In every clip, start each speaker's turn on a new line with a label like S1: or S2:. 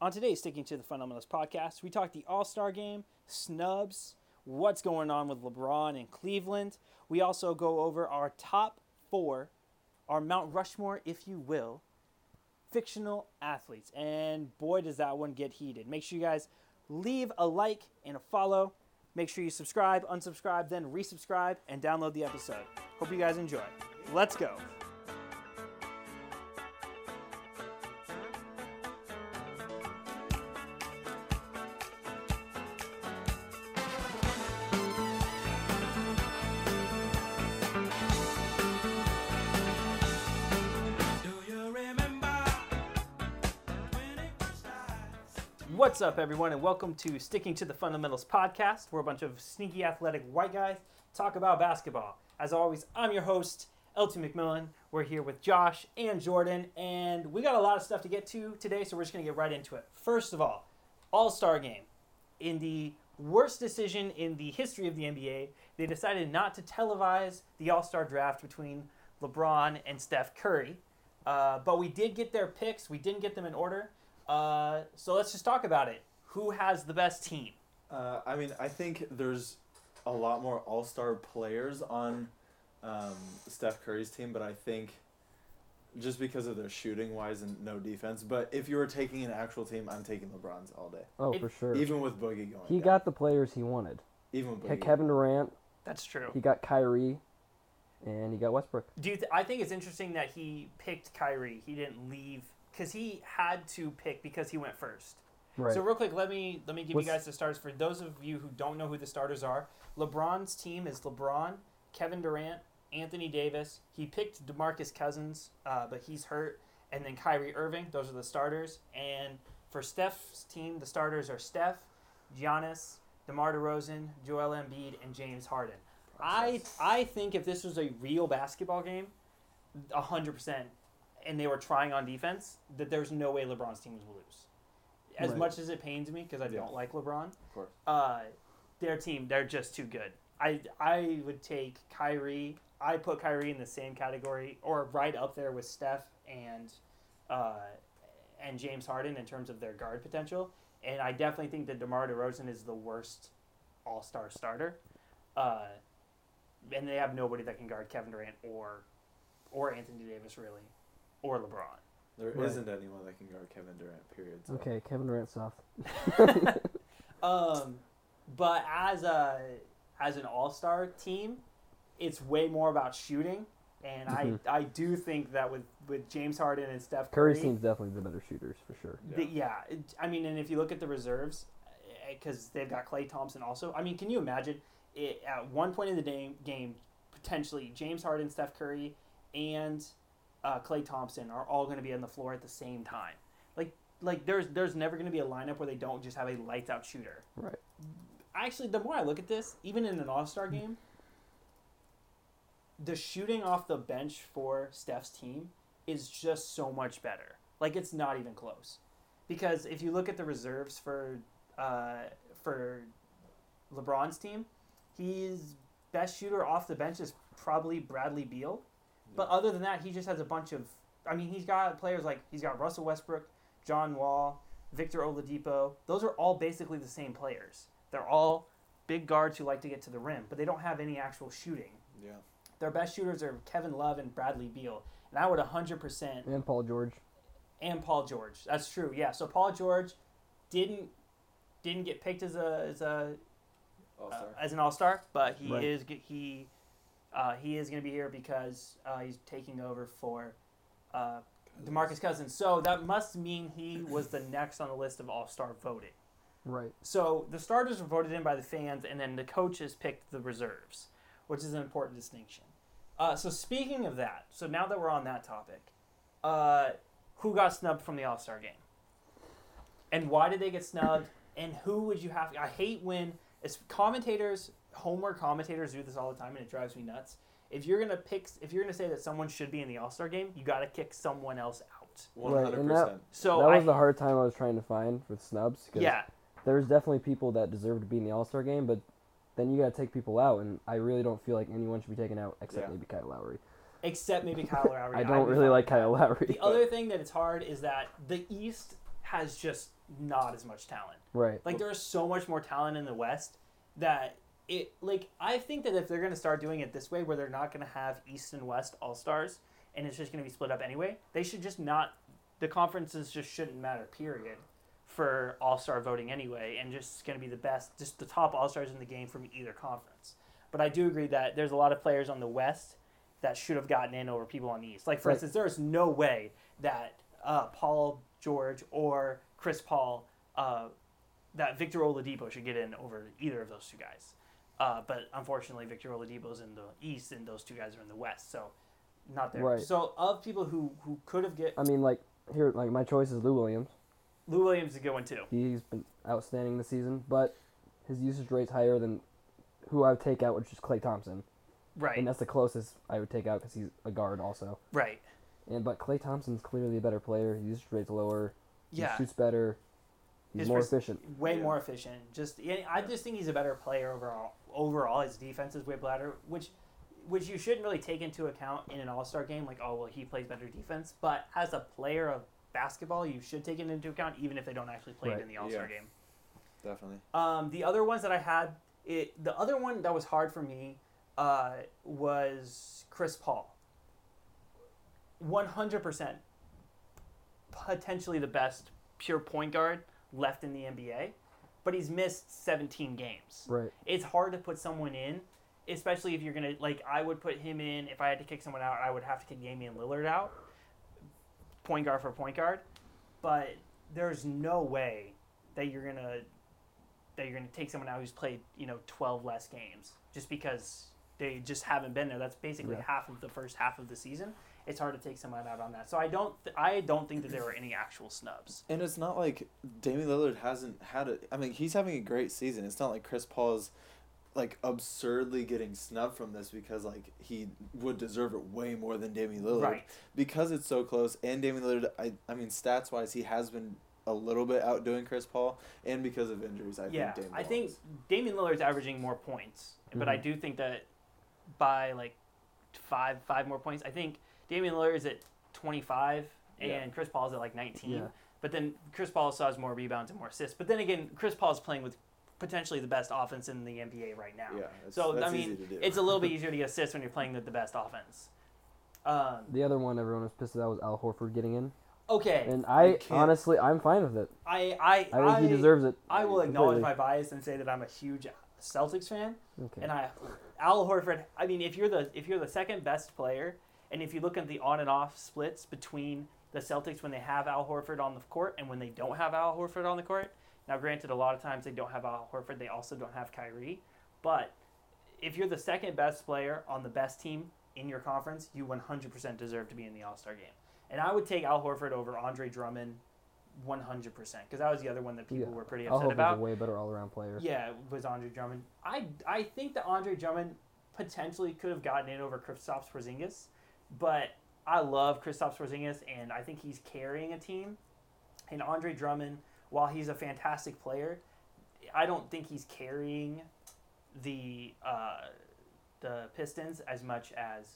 S1: On today's Sticking to the Fundamentals podcast, we talk the All Star game, snubs, what's going on with LeBron and Cleveland. We also go over our top four, our Mount Rushmore, if you will, fictional athletes. And boy, does that one get heated. Make sure you guys leave a like and a follow. Make sure you subscribe, unsubscribe, then resubscribe, and download the episode. Hope you guys enjoy. Let's go. What's up, everyone, and welcome to Sticking to the Fundamentals podcast, where a bunch of sneaky athletic white guys talk about basketball. As always, I'm your host, LT McMillan. We're here with Josh and Jordan, and we got a lot of stuff to get to today, so we're just going to get right into it. First of all, All Star game. In the worst decision in the history of the NBA, they decided not to televise the All Star draft between LeBron and Steph Curry. Uh, but we did get their picks. We didn't get them in order. Uh, so let's just talk about it. Who has the best team?
S2: Uh, I mean, I think there's a lot more All Star players on um, Steph Curry's team, but I think just because of their shooting wise and no defense. But if you were taking an actual team, I'm taking LeBron's all day,
S3: Oh,
S1: It-
S3: for sure.
S2: even with Boogie going.
S3: he
S2: down.
S3: got the players he wanted.
S2: even with
S3: He had
S2: Boogie.
S3: Kevin Durant,
S1: That's true.
S3: he got Kyrie, and he got Westbrook.
S1: Do you th- I think it's interesting that he picked Kyrie. He didn't leave because he had to pick because he went first.
S3: Right.
S1: So real quick, let me let me give
S3: What's-
S1: you guys the starters for those of you who don't know who the starters are. LeBron's team is LeBron, Kevin Durant, Anthony Davis. He picked DeMarcus Cousins, uh, but he's hurt, and then Kyrie Irving. Those are the starters. And for Steph's team, the starters are Steph, Giannis, DeMar DeRozan, Joel Embiid, and James Harden. I I think if this was a real basketball game, hundred percent, and they were trying on defense, that there's no way LeBron's team will lose. As
S3: Right.
S1: much as it pains me because I
S2: Yeah.
S1: don't like LeBron,
S2: of course.
S1: uh, their team they're just too good. I I would take Kyrie. I put Kyrie in the same category or right up there with Steph and uh, and James Harden in terms of their guard potential. And I definitely think that DeMar DeRozan is the worst All Star starter. Uh, and they have nobody that can guard Kevin Durant or or Anthony Davis really, or LeBron.
S2: There
S3: Right.
S2: not anyone that can guard Kevin Durant. Period. So.
S3: Okay, Kevin Durant's soft.
S1: Um, but as a as an all star team, it's way more about shooting, and. I I do think that with with James Harden and Steph
S3: Curry's
S1: Curry,
S3: team's definitely the better shooters for sure.
S1: the- yeah, it- I mean, and if you look at the reserves, because they've got Klay Thompson also. I mean, can you imagine it, at one point in the game, game potentially James Harden, Steph Curry, and uh, Klay Thompson are all going to be on the floor at the same time. Like like there's there's never going to be a lineup where they don't just have a lights out shooter
S3: Right.
S1: actually, the more I look at this, even in an All Star game, the shooting off the bench for Steph's team is just so much better. Like it's not even close, because if you look at the reserves for uh, for LeBron's team, his best shooter off the bench is probably Bradley Beal. But other than that, he just has a bunch of. I mean, he's got players like he's got Russell Westbrook, John Wall, Victor Oladipo. Those are all basically the same players. They're all big guards who like to get to the rim, but they don't have any actual shooting.
S2: Yeah.
S1: Their best shooters are Kevin Love and Bradley Beal, and I would 100%
S3: And Paul George.
S1: and Paul George. That's true. Yeah. So Paul George didn't didn't get picked as a as a
S2: All
S1: uh, as an all star, but he
S3: Right.
S1: is he uh, he is going to be here because uh, he's taking over for uh, Demarcus Cousins. So that must mean he was the next on the list of all star voting.
S3: Right.
S1: So the starters were voted in by the fans, and then the coaches picked the reserves, which is an important distinction. Uh, so speaking of that, so now that we're on that topic, uh, who got snubbed from the All Star game, and why did they get snubbed, and who would you have? I hate when it's commentators, homework commentators do this all the time, and it drives me nuts. If you're gonna pick, if you're gonna say that someone should be in the All Star game, you got to kick someone else out.
S2: One
S3: Right,
S2: hundred
S3: and that-
S2: percent.
S1: So
S3: that was
S1: I,
S3: the hard time I was trying to find with snubs. 'cause
S1: yeah,
S3: There's definitely people that deserve to be in the All Star game, but then you got to take people out, and I really don't feel like anyone should be taken out except
S2: Yeah.
S3: maybe Kyle Lowry.
S1: except maybe Kyle Lowry.
S3: I
S1: I'd
S3: don't
S1: be
S3: really
S1: fine
S3: like. Kyle Lowry.
S1: The other thing that it's hard is that the East has just not as much talent.
S3: Right.
S1: Like there is so much more talent in the West that it like I think that if they're gonna start doing it this way, where they're not gonna have East and West All Stars, and it's just gonna be split up anyway, they should just not. The conferences just shouldn't matter. Period. For All Star voting anyway, and just gonna be the best, just the top All Stars in the game from either conference. But I do agree that there's a lot of players on the West that should have gotten in over people on the East. Like for
S3: Right.
S1: instance, there is no way that uh, Paul George or Chris Paul, uh, that Victor Oladipo should get in over either of those two guys. Uh, but unfortunately, Victor Oladipo's in the East, and those two guys are in the West, so not there.
S3: Right.
S1: So of people who who could have get
S3: I mean, like here, like my choice is Lou Williams.
S1: Lou Williams is a good one too.
S3: He's been outstanding this season, but his usage rate's higher than who I would take out, which is Klay Thompson,
S1: Right.
S3: and that's the closest I would take out because he's a guard also.
S1: right.
S3: And but Klay Thompson's clearly a better player. His usage rate's lower. He
S1: Yeah.
S3: shoots better. He's
S1: His
S3: more efficient.
S1: way
S2: Yeah.
S1: more efficient. Just yeah, I just think he's a better player overall. Overall, his defense is way better, which which you shouldn't really take into account in an All Star game. Like, oh well, he plays better defense. But as a player of basketball, you should take it into account, even if they don't actually play it in the All Star
S2: Yeah.
S1: game.
S2: Definitely.
S1: Um, the other ones that I had, it the other one that was hard for me uh, was Chris Paul. One hundred percent, potentially the best pure point guard left in the NBA, but he's missed seventeen games.
S3: Right.
S1: It's hard to put someone in, especially if you're gonna like. I would put him in if I had to kick someone out. I would have to kick Damian Lillard out, point guard for point guard, but there's no way that you're gonna that you're gonna take someone out who's played you know 12 less games just because they just haven't been there. That's basically
S3: Yeah.
S1: half of the first half of the season. It's hard to take someone out on that. So I don't th- I don't think that there were any actual snubs.
S2: And it's not like Damian Lillard hasn't had a. I mean, he's having a great season. It's not like Chris Paul is like absurdly getting snubbed from this because like he would deserve it way more than Damian Lillard
S1: Right.
S2: because it's so close. And Damian Lillard, I I mean, stats wise, he has been a little bit outdoing Chris Paul, and because of injuries, I
S1: yeah,
S2: think. Dame
S1: I think. Damian Lillard's averaging more points, but I
S3: Mhm.
S1: do think that by like five five more points, I think Damian Lillard is at 25 and
S2: Yeah.
S1: Chris Paul's at like 19.
S3: Yeah.
S1: But then Chris Paul still has more rebounds and more assists. But then again, Chris Paul's playing with potentially the best offense in the NBA right now.
S2: Yeah. It's,
S1: So
S2: that's
S1: I mean,
S2: easy to do.
S1: it's a little bit easier to get assists when you're playing with the best offense. Um,
S3: The other one everyone was pissed about was Al Horford getting in,
S1: okay,
S3: and I honestly I'm fine with it.
S1: I I
S3: I think he deserves it.
S1: I will acknowledge my bias and say that I'm a huge Celtics fan.
S3: Okay.
S1: And I, Al Horford. I mean, if you're the if you're the second best player, and if you look at the on and off splits between the Celtics when they have Al Horford on the court and when they don't have Al Horford on the court. Now, granted, a lot of times they don't have Al Horford. They also don't have Kyrie. But if you're the second best player on the best team in your conference, you 100% deserve to be in the All Star game. And I would take Al Horford over Andre Drummond 100% because that was the other one that people
S3: Yeah.
S1: were pretty
S3: Al
S1: upset
S3: Horford's
S1: about.
S3: a way better all around player.
S1: Yeah, was Andre Drummond. I I think that Andre Drummond potentially could have gotten in over Kristaps Porzingis, but I love Kristaps Porzingis and I think he's carrying a team. And Andre Drummond, while he's a fantastic player, I don't think he's carrying the uh, the Pistons as much as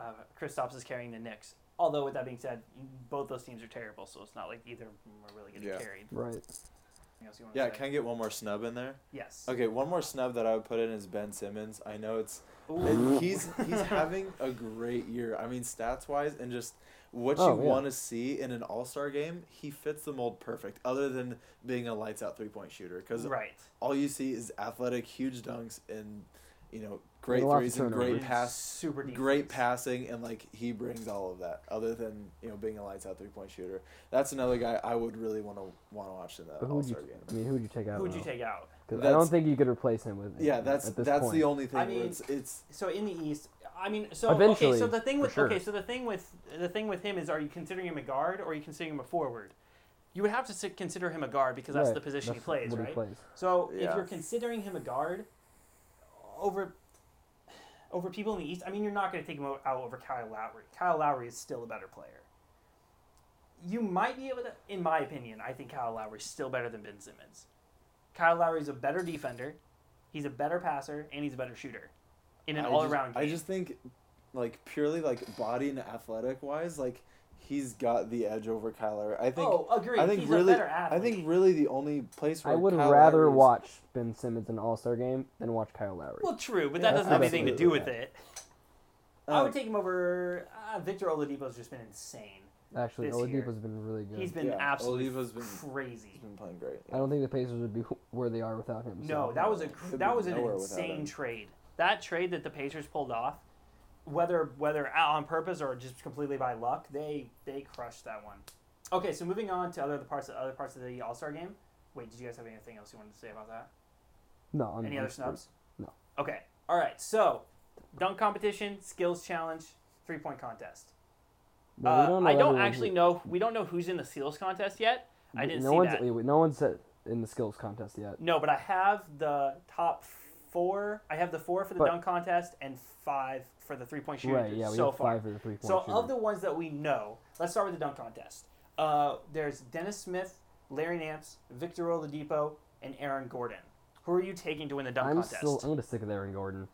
S1: uh, Kristaps is carrying the Knicks. Although with that being said, both those teams are terrible, so it's not like either of them are really getting
S2: Yeah.
S1: carried.
S3: Right.
S1: Anything else you wanna
S2: yeah,
S1: say?
S2: can I get one more snub in there?
S1: yes.
S2: Okay, one more snub that I would put in is Ben Simmons. I know it's
S1: Ooh.
S2: And he's he's having a great year. I mean, stats wise, and just what
S3: Oh,
S2: you
S3: yeah.
S2: want to see in an All Star game, he fits the mold perfect. Other than being a lights out three point shooter, because
S1: right.
S2: all you see is athletic, huge dunks, and you know great
S3: lots
S2: threes and great pass,
S1: super defense.
S2: great passing, and like he brings all of that. Other than you know being a lights out three point shooter, that's another guy I would really want to want to watch in that
S3: who
S2: All
S3: would you?
S2: Star game.
S3: I mean, who would you take out?
S1: Who would you take out?
S3: 'Cause I don't think you could replace him with.
S2: Yeah, that's
S3: at this
S2: that's
S3: point.
S2: the only thing.
S1: I
S2: where
S1: mean,
S2: it's it's
S1: So in the East, I mean, so
S3: Eventually,
S1: okay. So the thing with
S3: sure.
S1: okay, so the thing with the thing with him is, are you considering him a guard or are you considering him a forward? You would have to consider him a guard because that's
S3: Right,
S1: the position he plays,
S3: what
S1: right?
S3: He plays.
S1: So if you're considering him a guard over over people in the East, I mean, you're not going to take him out over Kyle Lowry. Kyle Lowry is still a better player. You might be able to, in my opinion, I think Kyle Lowry is still better than Ben Simmons. Kyle Lowry is a better defender, he's a better passer, and he's a better shooter in an
S2: I
S1: all
S2: just-
S1: around game.
S2: I just think, like purely like body and athletic wise, like he's got the edge over Kyle Lowry. I think.
S1: oh, agreed.
S2: I think
S1: He's
S2: really.
S1: a better athlete.
S2: I think really the only place where
S3: I would
S2: Kyle
S3: rather
S2: Lowry's-
S3: watch Ben Simmons in an All Star game than watch Kyle Lowry.
S1: Well, true, but
S2: Yeah,
S1: that doesn't have anything to do with
S2: absolutely.
S1: it. I
S2: Uh,
S1: would take him over. Uh, Victor Oladipo's just been insane.
S3: Actually,
S1: this year.
S3: Oladipo's been really good.
S1: He's been
S2: Yeah,
S1: absolutely
S2: Oladipo's been-
S1: crazy.
S2: He's been playing great.
S3: I don't think the Pacers would be where they are without him.
S1: No,
S3: so-
S1: that was a
S2: Could be
S1: that was an
S2: nowhere without
S1: insane
S2: him.
S1: trade. That trade that the Pacers pulled off, whether whether on purpose or just completely by luck, they they crushed that one. Okay, so moving on to other parts other parts of the All Star game. Wait, did you guys have anything else you wanted to say about that?
S3: no. I'm,
S1: Any other
S3: straight.
S1: snubs?
S3: No.
S1: Okay. All right. So, dunk competition, skills challenge, three point contest.
S3: Well, we
S1: Uh,
S3: don't
S1: I don't actually
S3: who-
S1: know. We don't know who's in the skills contest yet. I didn't
S3: no
S1: see
S3: one's,
S1: that.
S3: no one's in the skills contest yet.
S1: No, but I have the top four. I have the four for the
S3: But-
S1: dunk contest and five for the three point shooting
S3: Right? Yeah, we
S1: so
S3: have
S1: far.
S3: five for the three point
S1: So
S3: shooter.
S1: of the ones that we know, let's start with the dunk contest. Uh, there's Dennis Smith, Larry Nance, Victor Oladipo, and Aaron Gordon. Who are you taking to win the dunk
S3: I'm
S1: contest?
S3: still I'm gonna stick with Aaron Gordon.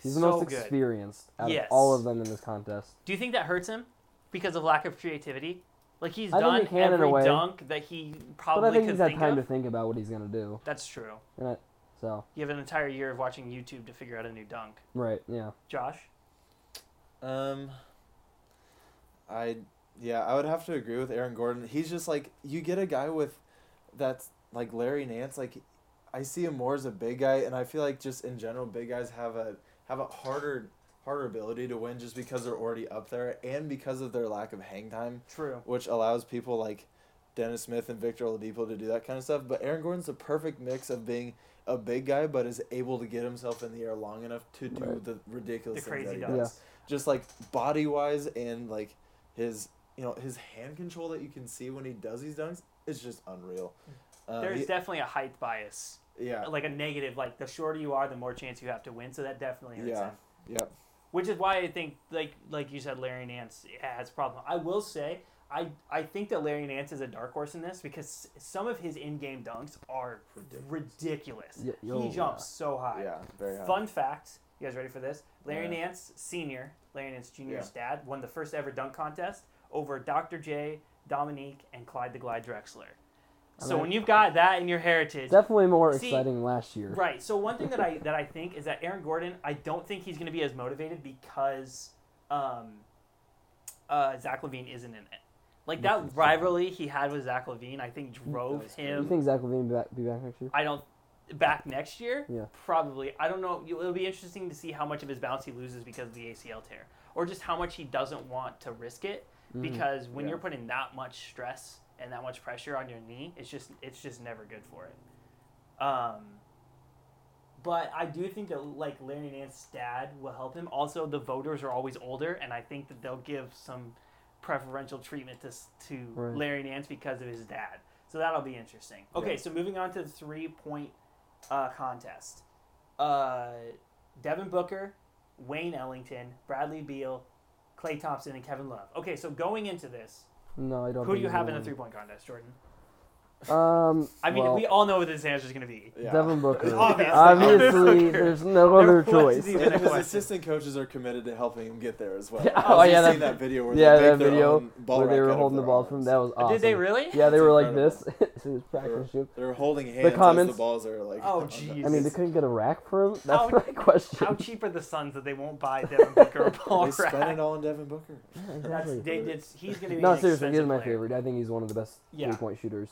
S3: He's the
S1: So
S3: most
S1: good.
S3: experienced out
S1: Yes.
S3: of all of them in this contest.
S1: Do you think that hurts him because of lack of creativity? Like he's
S3: I think
S1: done
S3: it can in a
S1: every
S3: way.
S1: dunk that he probably
S3: but I think
S1: could
S3: he's had
S1: think
S3: time
S1: of.
S3: to think about what he's gonna do.
S1: That's true.
S3: And I, so
S1: You have an entire year of watching YouTube to figure out a new dunk.
S3: right, yeah.
S1: Josh,
S2: Um, I yeah, I would have to agree with Aaron Gordon. He's just like you get a guy with that's like Larry Nance. Like I see him more as a big guy, and I feel like just in general, big guys have a have a harder harder ability to win just because they're already up there and because of their lack of hang time,
S1: true.
S2: which allows people like Dennis Smith and Victor Oladipo to do that kind of stuff. But Aaron Gordon's the perfect mix of being a big guy, but is able to get himself in the air long enough to do
S3: Right.
S2: the ridiculous
S1: The
S2: things
S1: crazy
S2: that he
S1: dunks.
S2: does just like body wise and like his you know his hand control that you can see when he does these dunks is just unreal. Uh,
S1: There's
S2: he-
S1: definitely a height bias,
S2: yeah,
S1: like a negative. Like the shorter you are, the more chance you have to win. So that definitely hurts
S2: yeah,
S1: him.
S2: yeah.
S1: Which is why I think, like like you said, Larry Nance has a problem. I will say, I I think that Larry Nance is a dark horse in this because some of his in-game dunks are ridiculous.
S3: Yeah,
S1: he
S3: yo,
S1: jumps so high.
S2: Yeah, very high.
S1: Fun fact: You guys ready for this? Larry
S2: Yeah.
S1: Nance Senior, Larry Nance Jr.'s dad, won the first ever dunk contest over Dr. J, Dominique, and Clyde the Glide Drexler. So
S3: mean-
S1: when you've got that in your heritage,
S3: Definitely more
S1: See,
S3: exciting last year.
S1: Right. So one thing that I that I think is that Aaron Gordon, I don't think he's going to be as motivated because um, uh, Zach LaVine isn't in it. Like that rivalry he had with Zach LaVine, I think drove
S2: was
S3: You
S1: him.
S3: think Zach LaVine be back, be back next year?
S1: I don't back next year.
S3: Yeah.
S1: Probably. I don't know. It'll be interesting to see how much of his bounce he loses because of the ACL tear, or just how much he doesn't want to risk it
S3: Mhm.
S1: because when
S2: Yeah.
S1: you're putting that much stress and that much pressure on your knee, it's just it's just never good for it. Um, but I do think that like Larry Nance's dad will help him. Also, the voters are always older, and I think that they'll give some preferential treatment to to
S3: Right.
S1: Larry Nance because of his dad. So that'll be interesting. Okay,
S2: Yeah.
S1: so moving on to the three point uh, contest. Uh, Devin Booker, Wayne Ellington, Bradley Beal, Klay Thompson, and Kevin Love. Okay, so going into this,
S3: No, I don't.
S1: who do you have in the three point contest, Jordan?
S3: Win. Um,
S1: I mean,
S3: well,
S1: we all know what this answer is going to be.
S2: Yeah.
S3: Devin Booker.
S1: Obviously.
S3: Obviously,
S1: Booker.
S3: there's no
S1: There
S3: other choice.
S2: And his assistant coaches are committed to helping him get there as well.
S3: Yeah,
S2: Have
S3: oh, yeah, that-
S2: that video where
S3: yeah,
S2: they
S3: that
S2: their
S3: video
S2: own ball
S3: where they were holding the ball from that was awesome.
S1: Did they really?
S3: Yeah, they
S2: That's
S3: were like
S2: incredible.
S3: this. it was practice shoot.
S2: They were holding hands as
S3: comments-
S2: the balls are like.
S1: Oh, jeez.
S3: I mean, they couldn't get a rack for him. That's
S1: How-
S3: my question.
S1: How cheap are the Suns that they won't buy Devin Booker a ball
S2: They spent
S1: rack?
S2: it all on Devin Booker.
S3: Yeah,
S1: That's,
S3: exactly.
S1: they did. He's going to be
S3: No, seriously, he's my favorite. I think he's one of the best three-point shooters,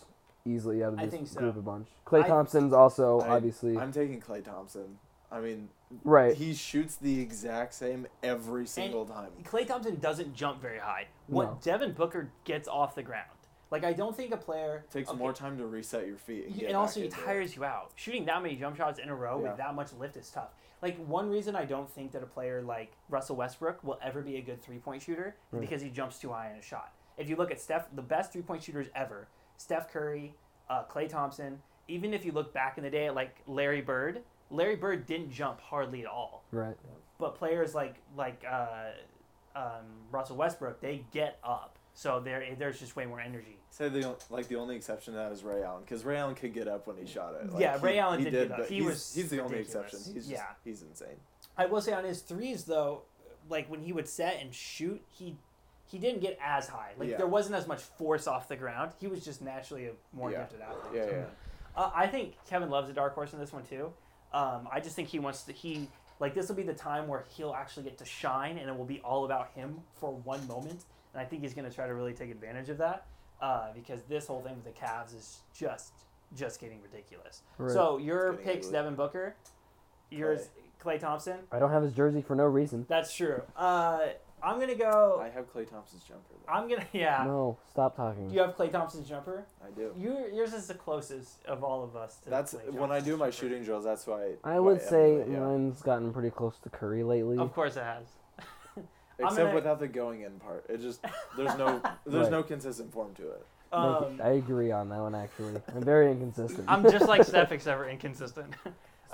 S3: easily out of
S1: I
S3: this
S1: think so.
S3: group of a bunch. Klay
S1: I-
S3: Thompson's also
S2: I-
S3: obviously
S2: I'm taking Klay Thompson. I mean,
S3: right.
S2: he shoots the exact same every single time.
S1: Klay Thompson doesn't jump very high. What
S3: No.
S1: Devin Booker gets off the ground. Like I don't think a player
S2: It takes
S1: okay,
S2: more time to reset your feet. And,
S1: y-
S2: get
S1: and also
S2: back
S1: he
S2: into it.
S1: tires you out. Shooting that many jump shots in a row
S2: Yeah.
S1: with that much lift is tough. Like one reason I don't think that a player like Russell Westbrook will ever be a good three point shooter is
S3: Right.
S1: because he jumps too high in a shot. If you look at Steph, the best three point shooters ever, Steph Curry, uh, Klay Thompson. Even if you look back in the day at like Larry Bird, Larry Bird didn't jump hardly at all.
S3: Right.
S1: But players like like uh, um, Russell Westbrook, they get up. So there, there's just way more energy.
S2: Say the like the only exception to that is Ray Allen because Ray Allen could get up when he shot it. Like,
S1: Yeah,
S2: he-
S1: Ray Allen
S2: he
S1: did get up.
S2: but
S1: He
S2: he's,
S1: was
S2: he's the only exception. He's just,
S1: Yeah.
S2: he's insane.
S1: I will say on his threes though, like when he would set and shoot, he he didn't get as high. Like
S2: Yeah.
S1: there wasn't as much force off the ground. He was just naturally a more
S2: Yeah.
S1: gifted athlete.
S2: Yeah, yeah.
S1: Uh, I think Kevin Love's a dark horse in this one too. Um, I just think he wants to. He like this will be the time where he'll actually get to shine, and it will be all about him for one moment. And I think he's going to try to really take advantage of that uh, because this whole thing with the Cavs is just just getting ridiculous.
S3: Right.
S1: So your picks,
S2: ugly.
S1: Devin Booker, yours Klay Thompson.
S3: I don't have his jersey for no reason.
S1: That's true. Uh, I'm gonna go.
S2: I have Klay Thompson's jumper. Though.
S1: I'm gonna yeah.
S3: No, stop talking.
S1: Do you have Klay Thompson's jumper?
S2: I do.
S1: You yours is the closest of all of us. To
S2: That's
S1: Klay
S2: when I do my
S1: jumper.
S2: shooting drills. That's why
S3: I
S2: why
S3: would say
S2: emulate, yeah.
S3: mine's gotten pretty close to Curry lately.
S1: Of course it has.
S2: Except
S1: gonna-
S2: without the going in part. It just there's no there's
S3: Right.
S2: no consistent form to it.
S1: Um,
S3: I agree on that one actually. I'm very inconsistent.
S1: I'm just like Steph, except for inconsistent.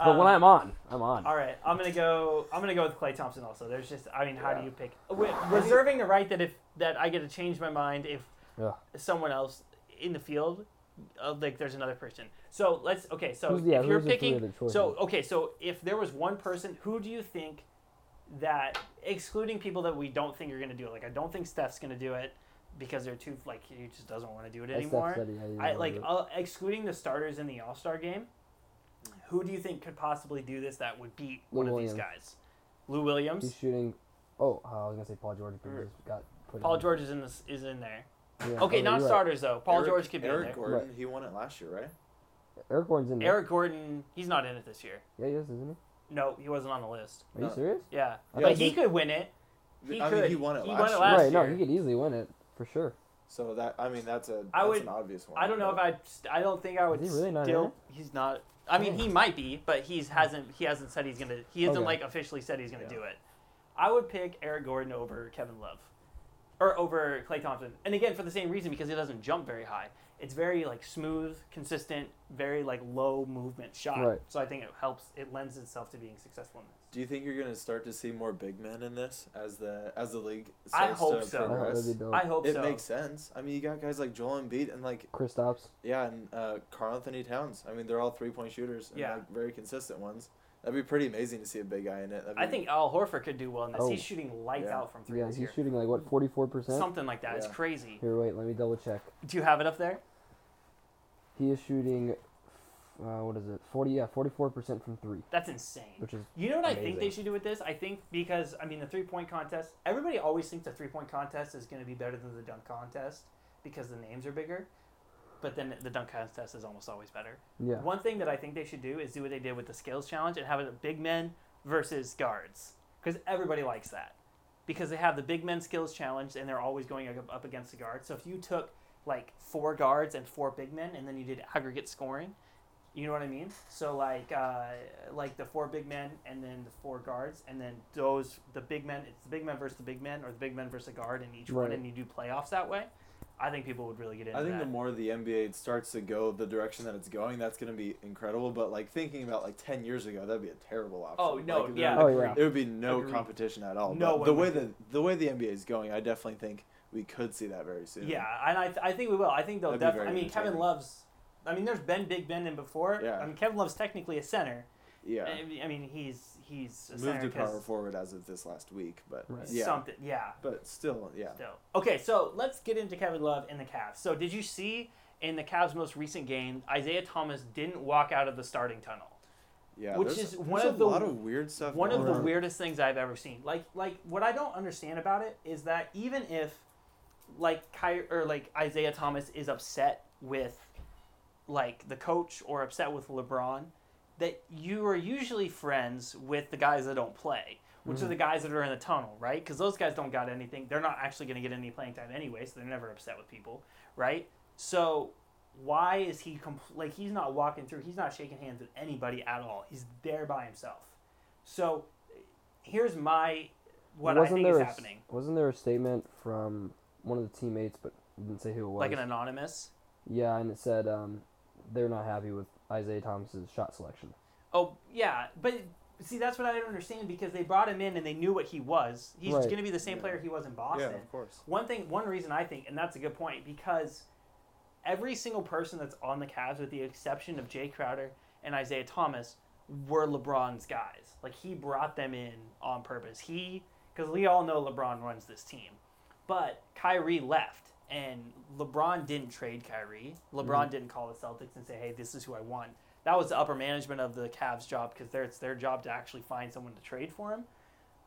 S3: But when
S1: Um,
S3: I'm on, I'm on.
S1: all right, I'm gonna go. I'm gonna go with Klay Thompson. Also, there's just. I mean, how
S2: Yeah.
S1: do you pick? Wi- Reserving the right that if that I get to change my mind if
S3: Ugh.
S1: someone else in the field, uh, like there's another person. So let's. Okay, so
S3: Who's- yeah,
S1: if you're
S3: who's the three
S1: picking, so okay, so if there was one person, who do you think that excluding people that we don't think are gonna do it? Like I don't think Steph's gonna do it because they're too like he just doesn't want to do it anymore.
S3: said, yeah,
S1: I like uh, excluding the starters in the All Star game. Who do you think could possibly do this that would beat
S3: Lou
S1: one of
S3: Williams.
S1: these guys? Lou Williams.
S3: He's shooting. Oh, uh, I was gonna say Paul George, but he er, just got put.
S1: Paul
S3: in.
S1: George is in this is in there.
S3: Yeah,
S1: Okay,
S3: oh,
S1: not
S3: you're right.
S1: starters though. Paul
S2: Eric-
S1: George could be
S2: Eric
S1: in there.
S2: Gordon,
S3: Right.
S2: he won it last year, right?
S3: Eric Gordon's in there.
S1: Eric Gordon, he's not in it this year.
S3: Yeah, he is, isn't he?
S1: No, he wasn't on the list.
S3: Are you serious?
S1: Yeah,
S3: I
S1: but he
S3: he-
S1: could win it. He
S2: I
S1: could.
S2: mean, he won it
S1: He
S2: last
S1: won it
S2: year.
S1: last
S3: right. No, he could easily win it for sure.
S2: So that I mean that's a
S1: I
S2: that's
S1: would-
S2: an obvious one.
S1: I don't know if I. I don't think I would.
S3: Is he really not
S1: still,
S3: it?
S1: He's not. I mean, he oh. might be, but he's hmm. hasn't. He hasn't said he's gonna. He hasn't
S3: Okay.
S1: like officially said he's gonna
S2: Yeah.
S1: do it. I would pick Eric Gordon over Kevin Love, or over Klay Thompson, and again for the same reason because he doesn't jump very high. It's very like smooth, consistent, very like low movement shot.
S3: Right.
S1: So I think it helps. It lends itself to being successful in this.
S2: Do you think you're gonna start to see more big men in this as the as the league
S1: I
S2: starts
S1: hope
S2: to
S1: so.
S3: I hope
S2: progress?
S3: that'd be dope.
S1: I hope
S2: It
S1: so.
S2: makes sense. I mean, you got guys like Joel Embiid and like
S3: Kristaps.
S2: yeah, and uh, Karl-Anthony Towns. I mean, they're all three point shooters and
S1: Yeah.
S2: like very consistent ones. That'd be pretty amazing to see a big guy in it. That'd
S1: I think Al Horford could do well in this.
S3: Oh.
S1: He's shooting lights
S2: Yeah.
S1: out from three
S3: Yeah,
S1: this
S3: he's
S1: year.
S3: shooting like what, forty four percent.
S1: Something like that. It's crazy.
S3: Here, wait, let me double check.
S1: Do you have it up there?
S3: He is shooting. Uh, what is it? Forty. Yeah, forty four percent from three,
S1: That's insane.
S3: which is
S1: You know what I think they should do with this? I think because I mean the three point contest. Everybody always thinks the three point contest is going to be better than the dunk contest because the names are bigger. But then the dunk contest is almost always better.
S3: yeah.
S1: One thing that I think they should do is do what they did with the skills challenge and have it big men versus guards because everybody likes that because they have the big men skills challenge and they're always going up, up against the guards. So if you took like four guards and four big men and then you did aggregate scoring, you know what I mean? So like uh, like the four big men and then the four guards and then those the big men it's the big men versus the big men or the big men versus a guard in each one and you do playoffs that way. I think people would really get into
S2: I think
S1: that.
S2: the more the NBA starts to go the direction that it's going, that's going to be incredible. But like thinking about like ten years ago, that'd be a terrible option.
S1: Oh, no,
S2: Like,
S1: yeah.
S2: there-
S3: Oh, yeah.
S2: It would be no
S1: Agreed.
S2: competition at all.
S1: No
S2: But the way
S1: would.
S2: the the way the NBA is going, I definitely think we could see that very soon.
S1: Yeah, and I, I think we will. I think they'll definitely. I
S2: very
S1: mean, Kevin. Love's. I mean, there's been big Ben in before.
S2: Yeah.
S1: I mean, Kevin Love's technically a center.
S2: yeah.
S1: I I mean, he's he's a
S2: Moved
S1: center
S2: to power forward as of this last week, but
S3: Right.
S2: yeah.
S1: something. Yeah.
S2: But still, yeah.
S1: Still. Okay, so let's get into Kevin Love and the Cavs. So, did you see in the Cavs' most recent game, Isaiah Thomas didn't walk out of the starting tunnel?
S2: Yeah,
S1: Which is one
S2: there's
S1: of
S2: a
S1: the-
S2: lot of weird stuff.
S1: One of
S2: going
S1: the weirdest things I've ever seen. Like like what I don't understand about it is that even if like Ky- or like Isaiah Thomas is upset with like the coach or upset with LeBron, that you are usually friends with the guys that don't play, which are mm. the guys that are in the tunnel, right? Because those guys don't got anything. They're not actually going to get any playing time anyway, so they're never upset with people, right? So why is he compl- like he's not walking through? He's not shaking hands with anybody at all. He's there by himself. So here's my what I think is
S3: a,
S1: happening.
S3: Wasn't there a statement from one of the teammates, but didn't say who it was?
S1: Like an anonymous.
S3: yeah, and it said um, they're not happy with Isaiah Thomas's shot selection.
S1: Oh yeah, but see that's what I don't understand because they brought him in and they knew what he was. He's
S3: Right.
S1: going to be the same
S2: Yeah.
S1: player he was in Boston.
S2: Yeah, of course.
S1: One thing, one reason I think, and that's a good point, because every single person that's on the Cavs, with the exception of Jay Crowder and Isaiah Thomas, were LeBron's guys. Like he brought them in on purpose. He, because we all know LeBron runs this team, but Kyrie left, and LeBron didn't trade Kyrie. LeBron
S3: Mhm.
S1: didn't call the Celtics and say, "Hey, this is who I want." That was the upper management of the Cavs' job because it's their job to actually find someone to trade for him.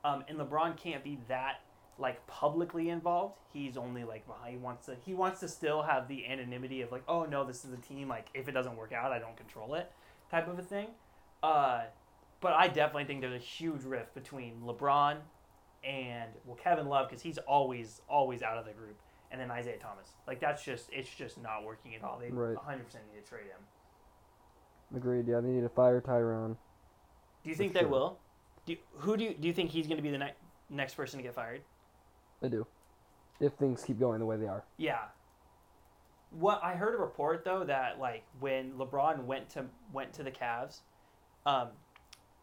S1: Um, and LeBron can't be that like publicly involved. He's only like behind. He wants to. He wants to still have the anonymity of like, oh no, this is a team. Like if it doesn't work out, I don't control it, type of a thing. Uh, but I definitely think there's a huge rift between LeBron and well Kevin Love because he's always always out of the group, and then Isaiah Thomas. Like that's just it's just not working at all. They
S3: Right.
S1: 100 percent need to trade him.
S3: Agreed. Yeah, they need to fire Tyronn.
S1: Do you think
S3: For
S1: they
S3: sure.
S1: will? Do you, who do you do you think he's going to be the ne- next person to get fired?
S3: They do. If things keep going the way they are.
S1: Yeah. What I heard a report though that like when LeBron went to went to the Cavs, um,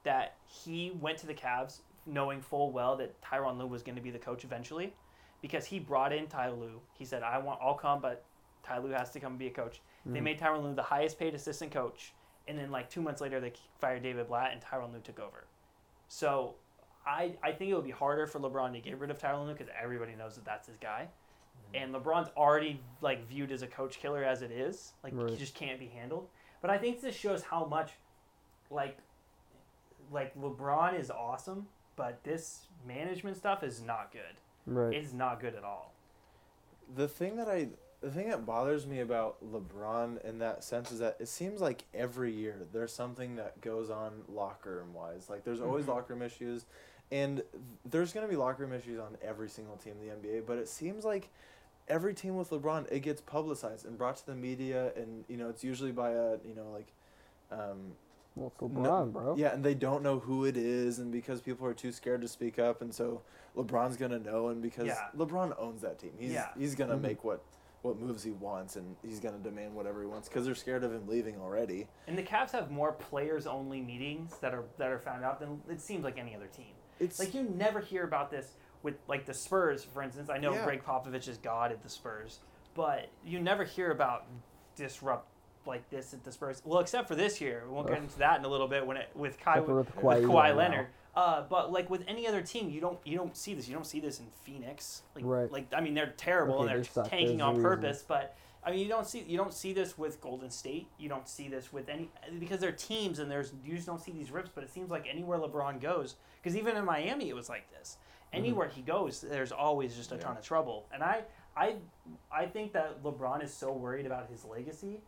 S1: that he went to the Cavs knowing full well that Tyronn Lue was going to be the coach eventually, because he brought in Ty Lue. He said, "I want, I'll come, but Ty Lue has to come and be a coach." They
S3: Mhm.
S1: made Tyronn Lue the highest paid assistant coach, and then like two months later they fired David Blatt and Tyronn Lue took over. So, I I think it would be harder for LeBron to get rid of Tyronn Lue because everybody knows that that's his guy and LeBron's already like viewed as a coach killer as it is. Like he just can't be handled. But I think this shows how much like like LeBron is awesome, but this management stuff is not good.
S3: Right.
S1: It's not good at all.
S2: The thing that I the thing that bothers me about LeBron in that sense is that it seems like every year there's something that goes on locker room wise. Like there's always
S1: Mhm.
S2: locker room issues and there's going to be locker room issues on every single team in the NBA, but it seems like every team with LeBron it gets publicized and brought to the media and you know it's usually by a, you know, like um
S3: well, it's
S2: No-
S3: bro.
S2: yeah, and they don't know who it is, and because people are too scared to speak up, and so LeBron's gonna know, and because
S1: Yeah.
S2: LeBron owns that team, he's
S1: Yeah.
S2: he's gonna
S3: Mhm.
S2: make what what moves he wants, and he's gonna demand whatever he wants because they're scared of him leaving already.
S1: And the Cavs have more players only meetings that are that are found out than it seems like any other team.
S2: It's
S1: Like you never hear about this with like the Spurs, for instance. I know
S2: Yeah.
S1: Gregg Popovich is god at the Spurs, but you never hear about disrupt like this at the Spurs. Well, except for this year, we won't get into that in a little bit when it with Kai with,
S3: with
S1: with
S3: Kawhi
S1: Kawhi
S3: right now.
S1: Leonard. Uh, but like with any other team, you don't you don't see this. You don't see this in Phoenix. Like,
S3: Right.
S1: like I mean, they're terrible
S3: Okay,
S1: and
S3: they
S1: they're tanking
S3: There's
S1: on
S3: reason.
S1: purpose. But I mean, you don't see you don't see this with Golden State. You don't see this with any because they're teams and there's you just don't see these rips. But it seems like anywhere LeBron goes, because even in Miami it was like this. Anywhere he goes, there's always just a ton of trouble. And I I I think that LeBron is so worried about his legacy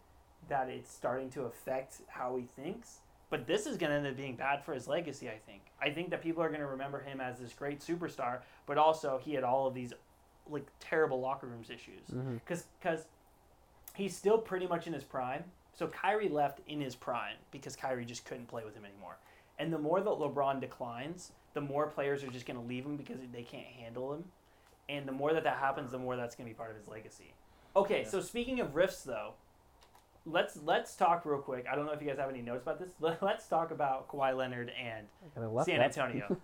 S1: that it's starting to affect how he thinks. But this is going to end up being bad for his legacy, I think. I think that people are going to remember him as this great superstar, but also he had all of these like terrible locker rooms issues
S3: mm-hmm.
S1: because because he's still pretty much in his prime. So Kyrie left in his prime because Kyrie just couldn't play with him anymore. And the more that LeBron declines, the more players are just going to leave him because they can't handle him. And the more that that happens, the more that's going to be part of his legacy. Okay,
S2: Yeah.
S1: so speaking of rifts, though, let's let's talk real quick. I don't know if you guys have any notes about this. Let- Let's talk about Kawhi Leonard and San
S3: that.
S1: Antonio.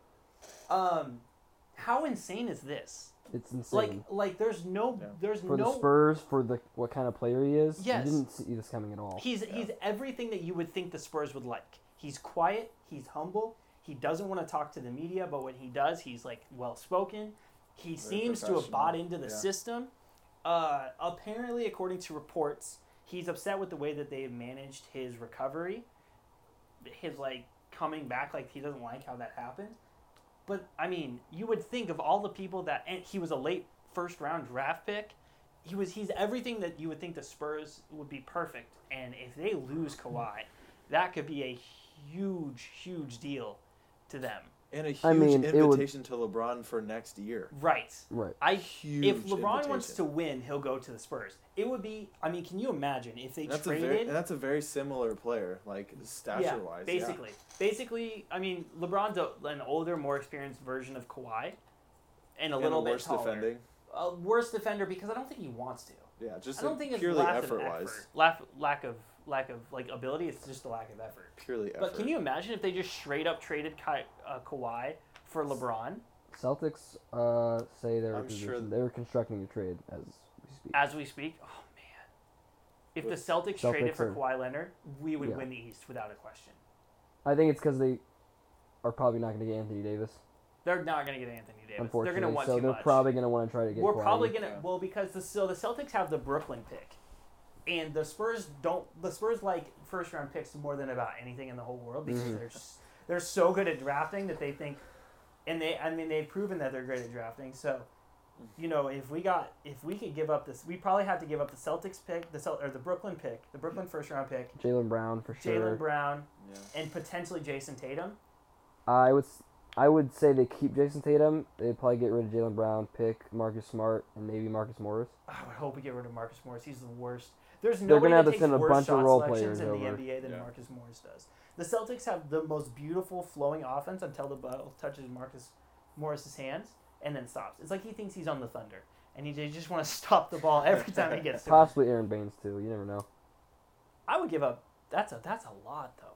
S1: um, how insane is this?
S3: It's insane.
S1: Like, like there's no,
S2: Yeah.
S1: there's
S3: for
S1: no
S3: the Spurs, for the what kind of player he is,
S1: Yes.
S3: you didn't see this coming at all.
S1: He's
S2: Yeah.
S1: he's everything that you would think the Spurs would like. He's quiet. He's humble. He doesn't want to talk to the media, but when he does, he's like well spoken. He
S2: Very
S1: seems to have bought into the
S2: Yeah.
S1: system. Uh, apparently, according to reports, he's upset with the way that they have managed his recovery. His like coming back, like he doesn't like how that happened. But I mean, you would think of all the people that, and he was a late first round draft pick. He was he's everything that you would think the Spurs would be perfect. And if they lose Kawhi, that could be a huge, huge deal to them.
S2: And a huge
S3: I mean, it would-
S2: invitation to LeBron for next year.
S1: Right.
S3: right.
S1: I
S2: Huge.
S1: if LeBron wants to win, he'll go to the Spurs. It would be. I mean, can you imagine if they
S2: that's a
S1: traded?
S2: very and that's a very similar player, like stature
S1: yeah,
S2: wise.
S1: basically, basically. I mean, LeBron's a, an older, more experienced version of Kawhi, and a
S2: and
S1: little
S2: a
S1: bit
S2: worse
S1: taller.
S2: defending.
S1: A worse defender because I don't think he wants to.
S2: Yeah, just
S1: I don't think it's
S2: purely
S1: lack
S2: effort
S1: of
S2: wise.
S1: effort, lack, lack of lack of like ability. It's just a lack of effort.
S2: Purely effort.
S1: But can you imagine if they just straight up traded Kai, uh, Kawhi for LeBron
S3: Celtics uh, say they're
S2: I'm sure
S3: position- they're constructing a trade as we speak.
S1: as we speak? Oh man, if the
S2: With-
S1: Celtics, traded for
S3: are-
S1: Kawhi Leonard, we would
S3: Yeah.
S1: win the East without a question.
S3: I think it's because they are probably not going to get Anthony Davis.
S1: They're not going to get Anthony Davis. Unfortunately, They're
S3: unfortunately.
S1: going to want
S3: so
S1: too
S3: they're
S1: much.
S3: probably going to want to try to get.
S1: We're
S3: Kawhi.
S1: probably gonna
S2: Yeah.
S1: well because the so the Celtics have the Brooklyn pick, and the Spurs don't. The Spurs like first round picks more than about anything in the whole world because
S3: Mhm.
S1: they're they're so good at drafting that they think, and they I mean they've proven that they're great at drafting. So, you know if we got if we could give up this, we probably have to give up the Celtics pick, the Celt or the Brooklyn pick, the Brooklyn first round pick,
S3: Jaylen Brown for sure.
S1: Jaylen Brown,
S2: Yeah.
S1: and potentially Jayson Tatum.
S3: I would s- I would say they keep Jayson Tatum. They'd probably get rid of Jaylen Brown, pick Marcus Smart, and maybe Marcus Morris.
S1: I would hope we get rid of Marcus Morris. He's the worst. There's
S3: no.
S1: They're
S3: gonna have to send a bunch of role
S1: selections
S3: players
S1: in the
S3: over.
S1: NBA than
S2: Yeah.
S1: Marcus Morris does. The Celtics have the most beautiful flowing offense until the ball touches Marcus Morris's hands and then stops. It's like he thinks he's on the Thunder and he just want to stop the ball every time he gets it.
S3: Possibly Aron Baynes too. You never know.
S1: I would give up. That's a that's a lot though.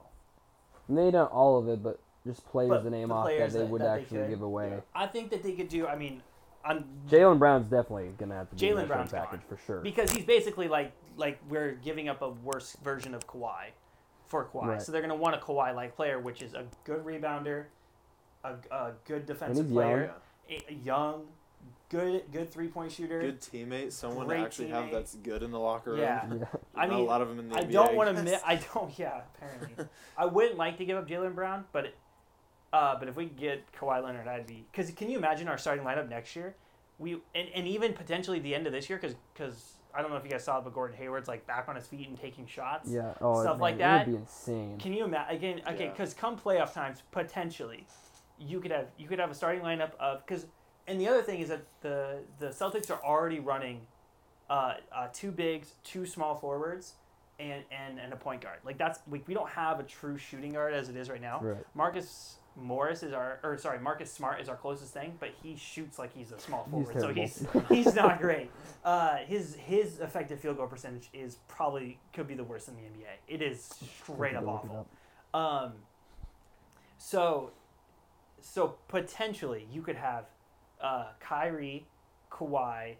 S3: Maybe not all of it, but just players
S1: But
S3: to name
S1: the
S3: off that they
S1: that-
S3: would
S1: that
S3: actually
S1: could.
S3: give away.
S2: Yeah.
S1: I think that they could do. I mean, on
S3: Jaylen Brown's definitely gonna have to be in
S1: Jaylen
S3: that
S1: Brown's
S3: package
S1: gone.
S3: for sure.
S1: because he's basically like like we're giving up a worse version of Kawhi for Kawhi.
S3: Right.
S1: So they're gonna want a Kawhi like player, which is a good rebounder, a, a good defensive player,
S2: Yeah.
S1: a, a young, good good three point shooter.
S2: Good teammate, someone to actually have that's good in the locker room.
S1: Yeah.
S3: Yeah.
S1: I
S2: Not
S1: mean,
S2: a lot of them in the
S1: I
S2: NBA.
S1: don't want to.
S2: guess.
S1: Mi- I don't. Yeah, apparently, I wouldn't like to give up Jaylen Brown, but it, uh, but if we get Kawhi Leonard, I'd be. Because can you imagine our starting lineup next year? We and, and even potentially the end of this year, because because I don't know if you guys saw, it, but Gordon Hayward's like back on his feet and taking shots.
S3: Yeah. Oh,
S1: Stuff
S3: man,
S1: like
S3: It
S1: that.
S3: would be insane.
S1: Can you imagine again? Okay,
S2: Yeah.
S1: because come playoff times, potentially, you could have you could have a starting lineup of because, and the other thing is that the the Celtics are already running, uh, uh, two bigs, two small forwards, and and and a point guard. Like that's we, we don't have a true shooting guard as it is right now.
S3: Right.
S1: Marcus Morris is our or sorry Marcus Smart is our closest thing, but he shoots like he's a small
S3: He's
S1: forward, so he's he's not great. Uh, his his effective field goal percentage is probably could be the worst in the NBA. It is straight up awful.
S3: up.
S1: Um, so, so potentially you could have uh, Kyrie, Kawhi,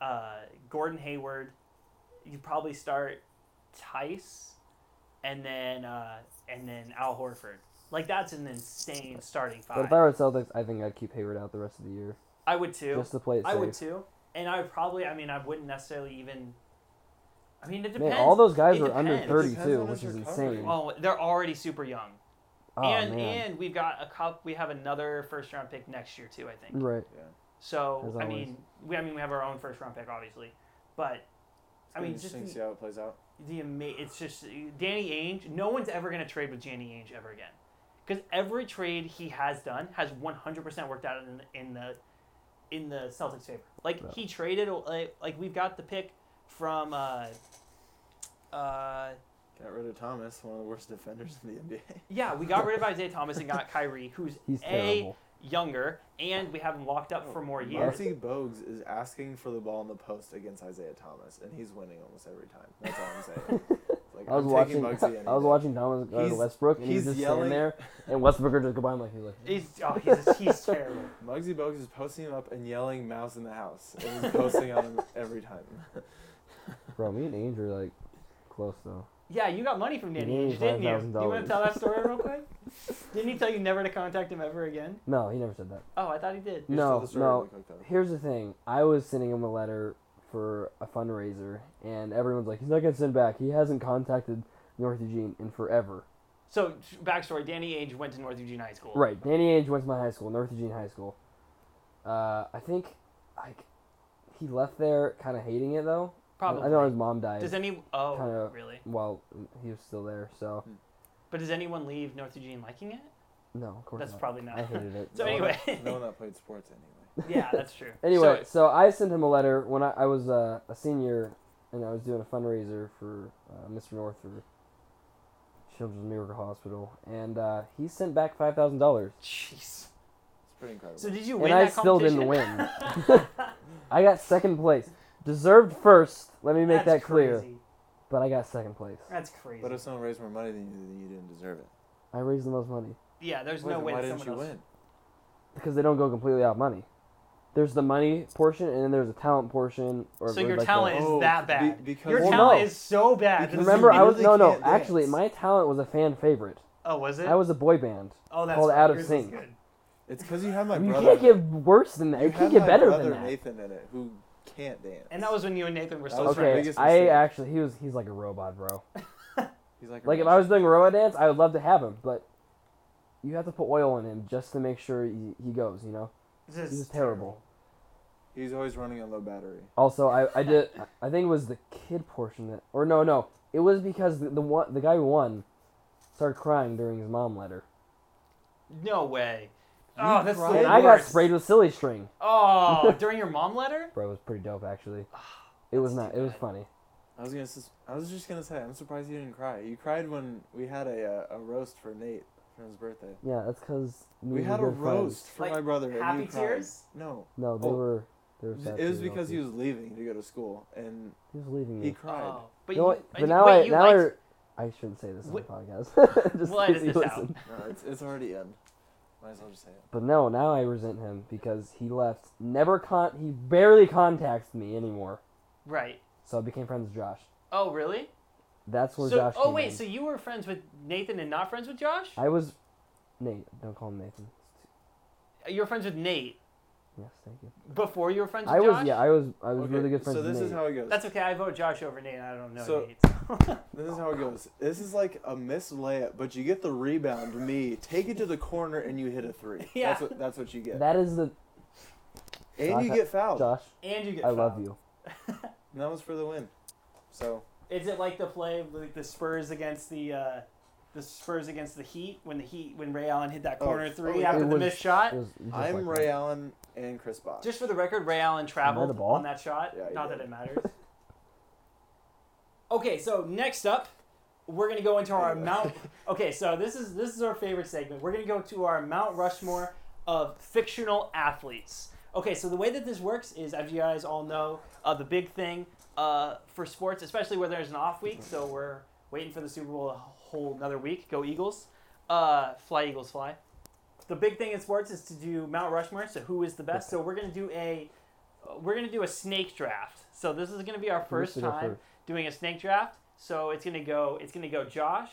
S1: uh, Gordon Hayward. You probably start Tice, and then uh, and then Al Horford. Like that's an insane starting five.
S3: But if I were Celtics, I think I'd keep Hayward out the rest of the year
S1: I would too.
S3: just to play it
S1: I would too. And I would probably. I mean, I wouldn't necessarily even. I mean, it
S3: Man,
S1: depends.
S3: all those guys
S1: It
S3: are under
S1: depends.
S2: It
S3: 32, which is
S2: recovery.
S3: insane.
S1: Well, oh, they're already super young.
S3: oh
S1: and
S3: man.
S1: and we've got a cup. We have another first round pick next year too. I think.
S3: right.
S2: Yeah.
S1: So
S3: As
S1: I mean, we I mean we have our own first round pick obviously, but I mean just the,
S2: see how it plays out.
S1: the ama- It's just Danny Ainge. No one's ever gonna trade with Danny Ainge ever again, because every trade he has done has one hundred percent worked out in the, in the in the Celtics' favor. Like
S3: Yeah.
S1: he traded like, like we've got the pick from. Uh, uh,
S2: Got rid of Thomas, one of the worst defenders in the NBA.
S1: yeah, we got rid of Isaiah Thomas and got Kyrie, who's
S3: He's
S1: a
S3: terrible.
S1: younger, and we have him locked up for more years.
S2: Monty Bogues is asking for the ball in the post against Isaiah Thomas, and he's winning almost every time. That's all I'm saying. It's like,
S3: I was
S2: I'm
S3: watching.
S2: taking Muggsy any
S3: I was watching Thomas go to Westbrook, and he's,
S2: he's
S3: just
S2: yelling-
S3: standing there, and Westbrook just go by him like he's like.
S1: He's oh he's he's terrible.
S2: Muggsy Bogues is posting him up and yelling "mouse in the house," and he's posting on him every time.
S3: Bro, me and Ainge are like close though.
S1: Yeah, you got money from Danny
S3: He
S1: Ainge, didn't you?
S3: $5,000.
S1: You want to tell that story real quick? didn't he tell you never to contact him ever again?
S3: No, he never said that.
S1: Oh, I thought he did.
S2: Here's
S3: No, no.
S2: really.
S3: Here's the thing. I was sending him a letter for a fundraiser, and everyone's like, he's not gonna send back. He hasn't contacted North Eugene in forever.
S1: So backstory: Danny Ainge went to North Eugene High School.
S3: Right. Danny Ainge went to my high school, North Eugene High School. Uh, I think, like, he left there kind of hating it though.
S1: Probably.
S3: I know his mom died
S1: Does any? Oh,
S3: Kinda-
S1: really?
S3: while he was still there, so
S1: But does anyone leave North Eugene liking it?
S3: no, of course
S1: That's
S3: not.
S1: probably not.
S3: I hated it.
S1: So
S2: No
S1: anyway.
S2: that- no one that played sports anyway.
S1: Yeah, that's true.
S3: Anyway,
S1: So-
S3: so, I sent him a letter when I, I was uh, a senior and I was doing a fundraiser for uh, Mr. North for Children's Miracle Hospital, and uh, he sent back five thousand dollars,
S1: jeez.
S2: It's pretty incredible.
S1: So did you win?
S3: and
S1: win
S3: I still didn't win. I got second place, deserved first. Let me make
S1: That's
S3: that clear,
S1: crazy.
S3: but I got second place.
S1: That's crazy.
S2: but if someone raised more money than you, then you didn't deserve it.
S3: I raised the most money
S1: yeah, there's
S2: Wait,
S1: no way
S2: why didn't you
S1: else.
S2: win?
S3: because they don't go completely out money. There's the money portion, and then there's a talent portion. Or
S1: So your
S3: like
S1: talent
S3: the,
S1: is
S2: Oh,
S1: that
S2: be-
S1: bad.
S2: because-
S1: your
S3: Well,
S1: talent
S3: no.
S1: is so bad.
S2: Because
S3: Remember, I was no, no.
S2: can't
S3: Actually,
S2: dance.
S3: my talent was a fan favorite.
S1: oh, was it?
S3: I was a boy band.
S1: oh, that's
S3: called
S1: right.
S3: Out of
S1: Yours
S3: Sync.
S1: good.
S2: It's because you have my brother.
S3: you can't get worse than that. You,
S2: you
S3: can't get
S2: my
S3: better
S2: brother
S3: than that.
S2: Nathan in it, who can't dance.
S1: And that was when you and Nathan were
S2: That
S1: so friends.
S3: Okay, I actually he was he's like a robot, bro.
S2: He's like, a
S3: Like if. I was doing robot dance, I would love to have him, but you have to put oil in him just to make sure he, he goes. You know.
S1: This
S3: He
S1: is
S3: was terrible.
S2: He's always running on low battery.
S3: Also, I, I did I think it was the kid portion that or no no it was because the, the one the guy who won started crying during his mom letter.
S1: No way.
S2: You
S1: Oh, that's the
S2: cried?
S3: And I got
S1: worst.
S3: sprayed with silly string.
S1: Oh, during your mom letter?
S3: Bro, it was pretty dope actually. It was not. It was funny.
S2: I was gonna. sus- I was just gonna say. I'm surprised you didn't cry. You cried when we had a uh, a roast for Nate for his birthday.
S3: Yeah, that's because
S2: We had a roast for
S1: Like,
S2: my brother. and
S1: happy
S2: you cried.
S1: tears?
S2: No,
S3: No, they
S2: Oh.
S3: were. They were
S2: it was because he was leaving to go to school, and
S3: He was leaving
S2: he
S3: me.
S2: cried.
S1: Oh, but
S3: You know
S1: you,
S3: what? But now
S1: wait,
S3: I now
S1: liked-
S3: I I shouldn't say this on
S1: Wait-
S3: the podcast. Just
S1: We'll
S3: in
S1: edit
S3: case
S1: this out.
S3: listen.
S2: No, it's it's already in. Might as well just say it.
S3: But no, now I resent him because he left. Never con. He barely contacts me anymore.
S1: Right.
S3: So I became friends with Josh.
S1: Oh, really?
S3: That's where
S1: So,
S3: Josh.
S1: oh
S3: came
S1: wait,
S3: in.
S1: so you were friends with Nathan and not friends with Josh?
S3: I was. Nate, don't call him Nathan.
S1: You were friends with Nate
S3: Yes, thank you.
S1: before you were friends with
S3: I
S1: Josh?
S3: was. Yeah, I was. I was
S2: Okay,
S3: really good friends
S2: So
S3: with
S2: this
S3: Nate.
S2: is how it goes.
S1: That's okay. I vote Josh over Nate. I don't know
S2: So-
S1: Nate.
S2: This is how it goes. This is like a missed layup, but you get the rebound. Me take it to the corner and you hit a three.
S1: Yeah.
S2: That's what that's what you get.
S3: that is the
S2: and you get fouled.
S3: Josh.
S1: and you get fouled.
S3: I love you.
S2: And that was for the win. So
S1: Is it like the play like the Spurs against the uh, the Spurs against the Heat when the Heat when Ray Allen hit that
S2: Oh,
S1: corner three
S2: oh,
S1: after the
S3: was-
S1: missed shot?
S3: It was just
S2: I'm
S3: like
S2: Ray
S3: that.
S2: Allen and Chris Bosh.
S1: Just for the record, Ray Allen traveled
S3: the ball?
S1: on that shot.
S2: Yeah,
S1: Not
S2: did.
S1: that it matters. okay, so next up, we're gonna go into our Mount. Okay, so this is this is our favorite segment. We're gonna go to our Mount Rushmore of fictional athletes. Okay, so the way that this works is, as you guys all know, uh, the big thing uh, for sports, especially where there's an off week. So we're waiting for the Super Bowl a whole another week. Go Eagles! Uh, fly Eagles, fly! The big thing in sports is to do Mount Rushmore. So who is the best? So we're gonna do a we're gonna do a snake draft. So this is gonna be our first time doing a snake draft. So it's gonna go it's gonna go Josh,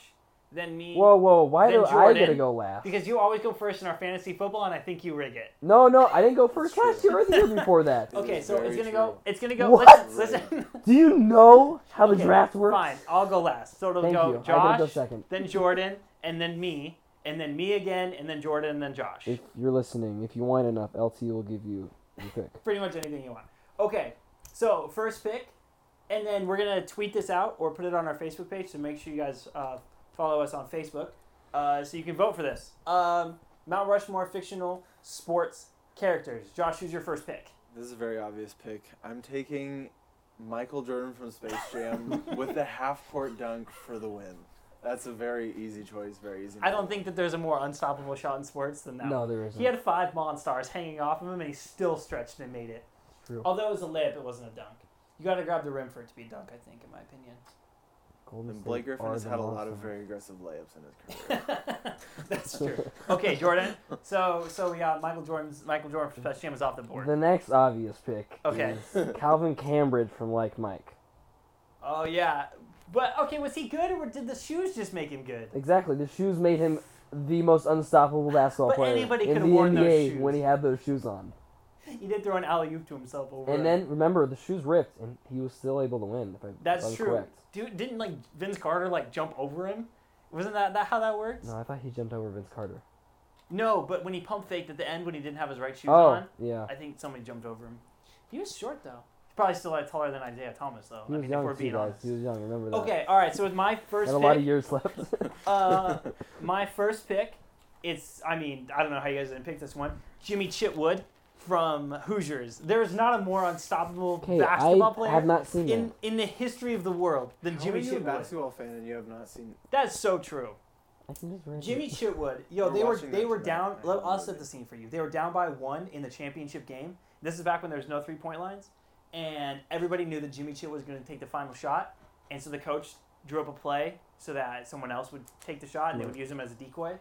S1: then me.
S3: Whoa, whoa! Why
S1: Then
S3: do I get to go last?
S1: Because you always go first in our fantasy football, and I think you rig it.
S3: No, no, I didn't go first
S2: True.
S3: last year or the year before that.
S1: Okay, so it's gonna go. It's gonna go.
S3: What?
S1: Listen, listen.
S3: Do you know how the
S1: Okay,
S3: draft works?
S1: Fine, I'll go last. So it'll
S3: Thank
S1: go
S3: you. I gotta go
S1: Josh,
S3: second.
S1: then Jordan, and then me, and then me again, and then Jordan, and then Josh.
S3: If you're listening, if you whine enough, LT will give you your pick.
S1: Pretty much anything you want. Okay, so first pick, and then we're gonna tweet this out or put it on our Facebook page. So make sure you guys uh, follow us on Facebook, uh, so you can vote for this. Um, Mount Rushmore fictional sports characters. Josh, who's your first pick?
S2: This is a very obvious pick. I'm taking Michael Jordan from Space Jam with the half court dunk for the win. That's a very easy choice. Very easy.
S1: I don't think that there's a more unstoppable shot in sports than that.
S3: No, there isn't.
S1: He had five Monstars hanging off of him, and he still stretched and made it.
S3: True.
S1: Although it was a layup, it wasn't a dunk. You got to grab the rim for it to be a dunk, I think, in my opinion.
S3: Golden
S2: And
S3: State
S2: Blake Griffin has had a lot of very aggressive layups in his career.
S1: That's true. Okay, Jordan. So so we got Michael Jordan's Michael Jordan from Space Jam is off the board.
S3: The next obvious pick
S1: Okay.
S3: is Calvin Cambridge from Like Mike.
S1: Oh yeah, but okay, was he good or did the shoes just make him good?
S3: Exactly. The shoes made him the most unstoppable basketball
S1: But
S3: player
S1: anybody
S3: in
S1: could've
S3: the
S1: worn those
S3: NBA
S1: shoes.
S3: when he had those shoes on.
S1: He did throw an alley oop to himself over.
S3: And then remember the shoes ripped and he was still able to win. If I, if
S1: that's
S3: I'm
S1: true.
S3: Correct.
S1: Dude, didn't like Vince Carter like jump over him? Wasn't that, that how that works?
S3: No, I thought he jumped over Vince Carter.
S1: No, but when he pump faked at the end when he didn't have his right shoes
S3: oh,
S1: on,
S3: yeah.
S1: I think somebody jumped over him. He was short though. He's probably still like taller than Isaiah Thomas though.
S3: He
S1: I
S3: was
S1: mean, if
S3: young
S1: we're
S3: too, guys. He was young. Remember that.
S1: Okay, all right. So with my first
S3: Had a lot of years left.
S1: uh, my first pick, it's I mean I don't know how you guys didn't pick this one. Jimmy Chitwood from Hoosiers. There's not a more unstoppable
S3: Okay,
S1: basketball
S3: I
S1: player
S3: have not seen
S1: in
S3: that.
S1: in the history of the world than
S2: How
S1: Jimmy
S2: are you a
S1: Chitwood.
S2: basketball fan and you have not seen?
S1: That's so true.
S3: I can just read
S1: Jimmy. Chitwood, yo,
S2: We're
S1: they were
S2: watching
S1: they
S2: that
S1: were
S2: tonight.
S1: down.
S2: I
S1: Let
S2: haven't
S1: us
S2: looked
S1: set
S2: at
S1: the scene for you. They were down by one in the championship game. This is back when there was no three point lines, and everybody knew that Jimmy Chitwood was going to take the final shot, and so the coach drew up a play so that someone else would take the shot, and they would use him as a decoy,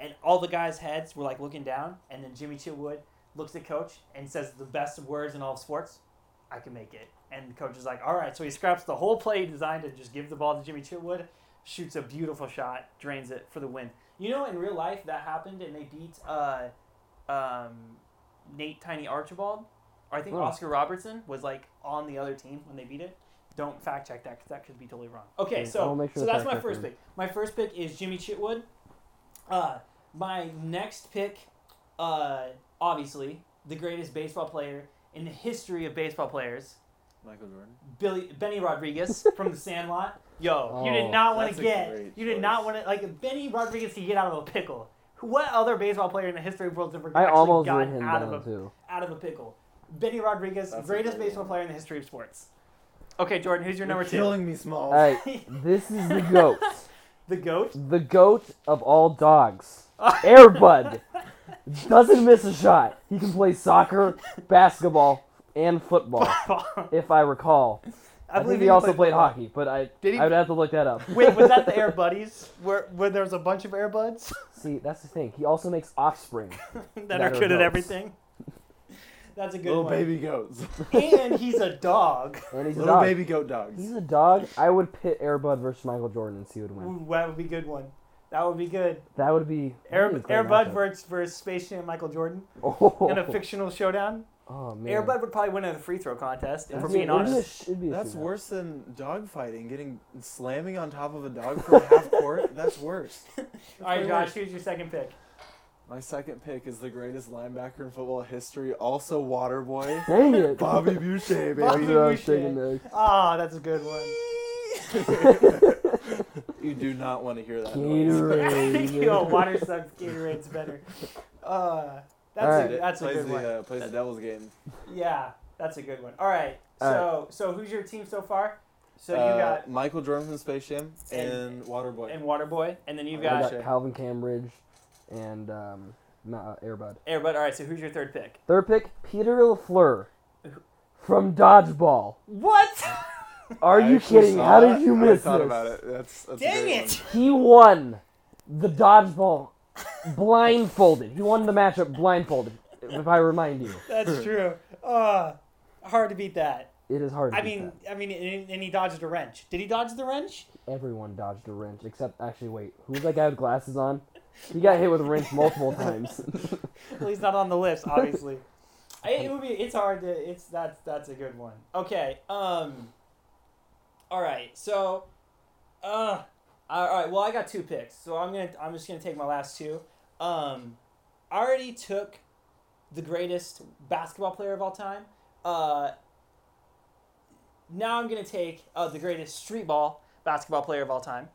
S1: and all the guys' heads were like looking down, and then Jimmy Chitwood looks at coach and says the best words in all of sports. I can make it. And the coach is like, all right. So he scraps the whole play designed to just give the ball to Jimmy Chitwood, shoots a beautiful shot, drains it for the win. You know, in real life, that happened, and they beat uh, um, Nate Tiny Archibald, or I think
S3: Oh.
S1: Oscar Robertson was like on the other team when they beat it. Don't fact check that because that could be totally wrong. Okay,
S3: Okay,
S1: so
S3: sure
S1: so that's my first pick. My first pick is Jimmy Chitwood. Uh, my next pick, uh, obviously the greatest baseball player in the history of baseball players,
S2: Michael Jordan.
S1: Billy Benny Rodriguez from the Sandlot. Yo, you did
S3: Oh,
S1: not want to get. You did not want to like Benny Rodriguez could get out of a pickle. What other baseball player in the history of world has ever
S3: I
S1: actually
S3: almost wrote
S1: gotten
S3: him
S1: out of a
S3: too.
S1: out of a pickle? Benny Rodriguez,
S2: That's
S1: greatest baseball
S2: one.
S1: player in the history of sports. Okay, Jordan, who's your
S2: You're
S1: number two?
S2: killing me, small.
S3: All right, this is the goat.
S1: The goat.
S3: the goat of all dogs. Airbud doesn't miss a shot. He can play soccer, basketball, and football, if I recall. I,
S1: believe
S3: think he also played
S1: football.
S3: hockey, but I
S1: Did he-
S3: I would have to look that up.
S1: Wait, was that the Air Buddies? Where where there was a bunch of Air Buds
S3: See, that's the thing. He also makes offspring.
S1: that,
S3: That
S1: are
S3: are
S1: good at everything? That's a good one.
S2: Little
S1: one.
S2: baby goats.
S1: And he's a dog.
S3: And he's a
S2: Little
S3: dog.
S2: baby goat dogs.
S3: He's a dog. I would pit Airbud versus Michael Jordan and see who would win.
S1: Ooh, that would be a good one. That would be good.
S3: That would be
S1: Air,
S3: that'd be a great
S1: Air Bud
S3: matchup.
S1: versus, versus Space Jam Michael Jordan
S3: Oh,
S1: in a fictional showdown.
S3: oh man.
S1: Air Bud would probably win in the free throw contest, if we're
S2: That's-
S1: being
S3: It'd be a
S1: honest.
S3: it'd be a
S2: That's
S3: shootout.
S2: worse than dog fighting. Getting slamming on top of a dog for a half court. That's worse.
S1: All right,
S2: way
S1: Josh,
S2: worse.
S1: who's your second pick?
S2: My second pick is the greatest linebacker in football history. Also, water boy,
S3: Dang it.
S2: Bobby Boucher,
S3: That's
S1: Bobby
S2: baby.
S3: what I
S1: Boucher.
S3: thinking next.
S1: Ah, that's a good one.
S2: You do not want to hear that noise.
S3: Gatorade.
S1: Yo, water sucks. Gatorade's better. Uh, that's
S3: All
S1: a,
S3: right.
S1: that's a good
S2: the,
S1: one.
S2: Uh, plays the Devil's game.
S1: Yeah, that's a good one. All right.
S3: All
S1: So so who's your team so far? So you
S2: Uh,
S1: got
S2: Michael Jordan from Space Jam
S1: And-
S2: and, Waterboy.
S1: and Waterboy, and then you've got
S3: got Calvin Cambridge and um, Ma- uh, Airbud.
S1: Airbud. All right. So who's your third pick?
S3: Third pick, Peter LaFleur from Dodgeball.
S1: What?
S3: Are
S2: I
S3: you kidding?
S2: saw
S3: How
S2: that.
S3: did you
S2: I
S3: miss
S2: thought
S3: this?
S2: about it. That's, that's a
S1: Dang
S2: great
S1: it!
S3: He won the Dodgeball blindfolded. He won the matchup blindfolded, if I remind you.
S1: That's true. Uh, hard to beat that.
S3: It is hard to
S1: I
S3: beat
S1: mean,
S3: that.
S1: I mean, and, and he dodged a wrench. Did he dodge the wrench?
S3: Everyone dodged a wrench, except, actually, wait, who was that guy with glasses on? He got hit with a wrench multiple times.
S1: Well, he's not on the list, obviously. it would be. It's hard to. It's that's that's a good one. Okay. Um. All right. So, uh, all right. Well, I got two picks, so I'm gonna. I'm just gonna take my last two. Um, I already took the greatest basketball player of all time. Uh. Now I'm gonna take uh, the greatest street ball basketball player of all time,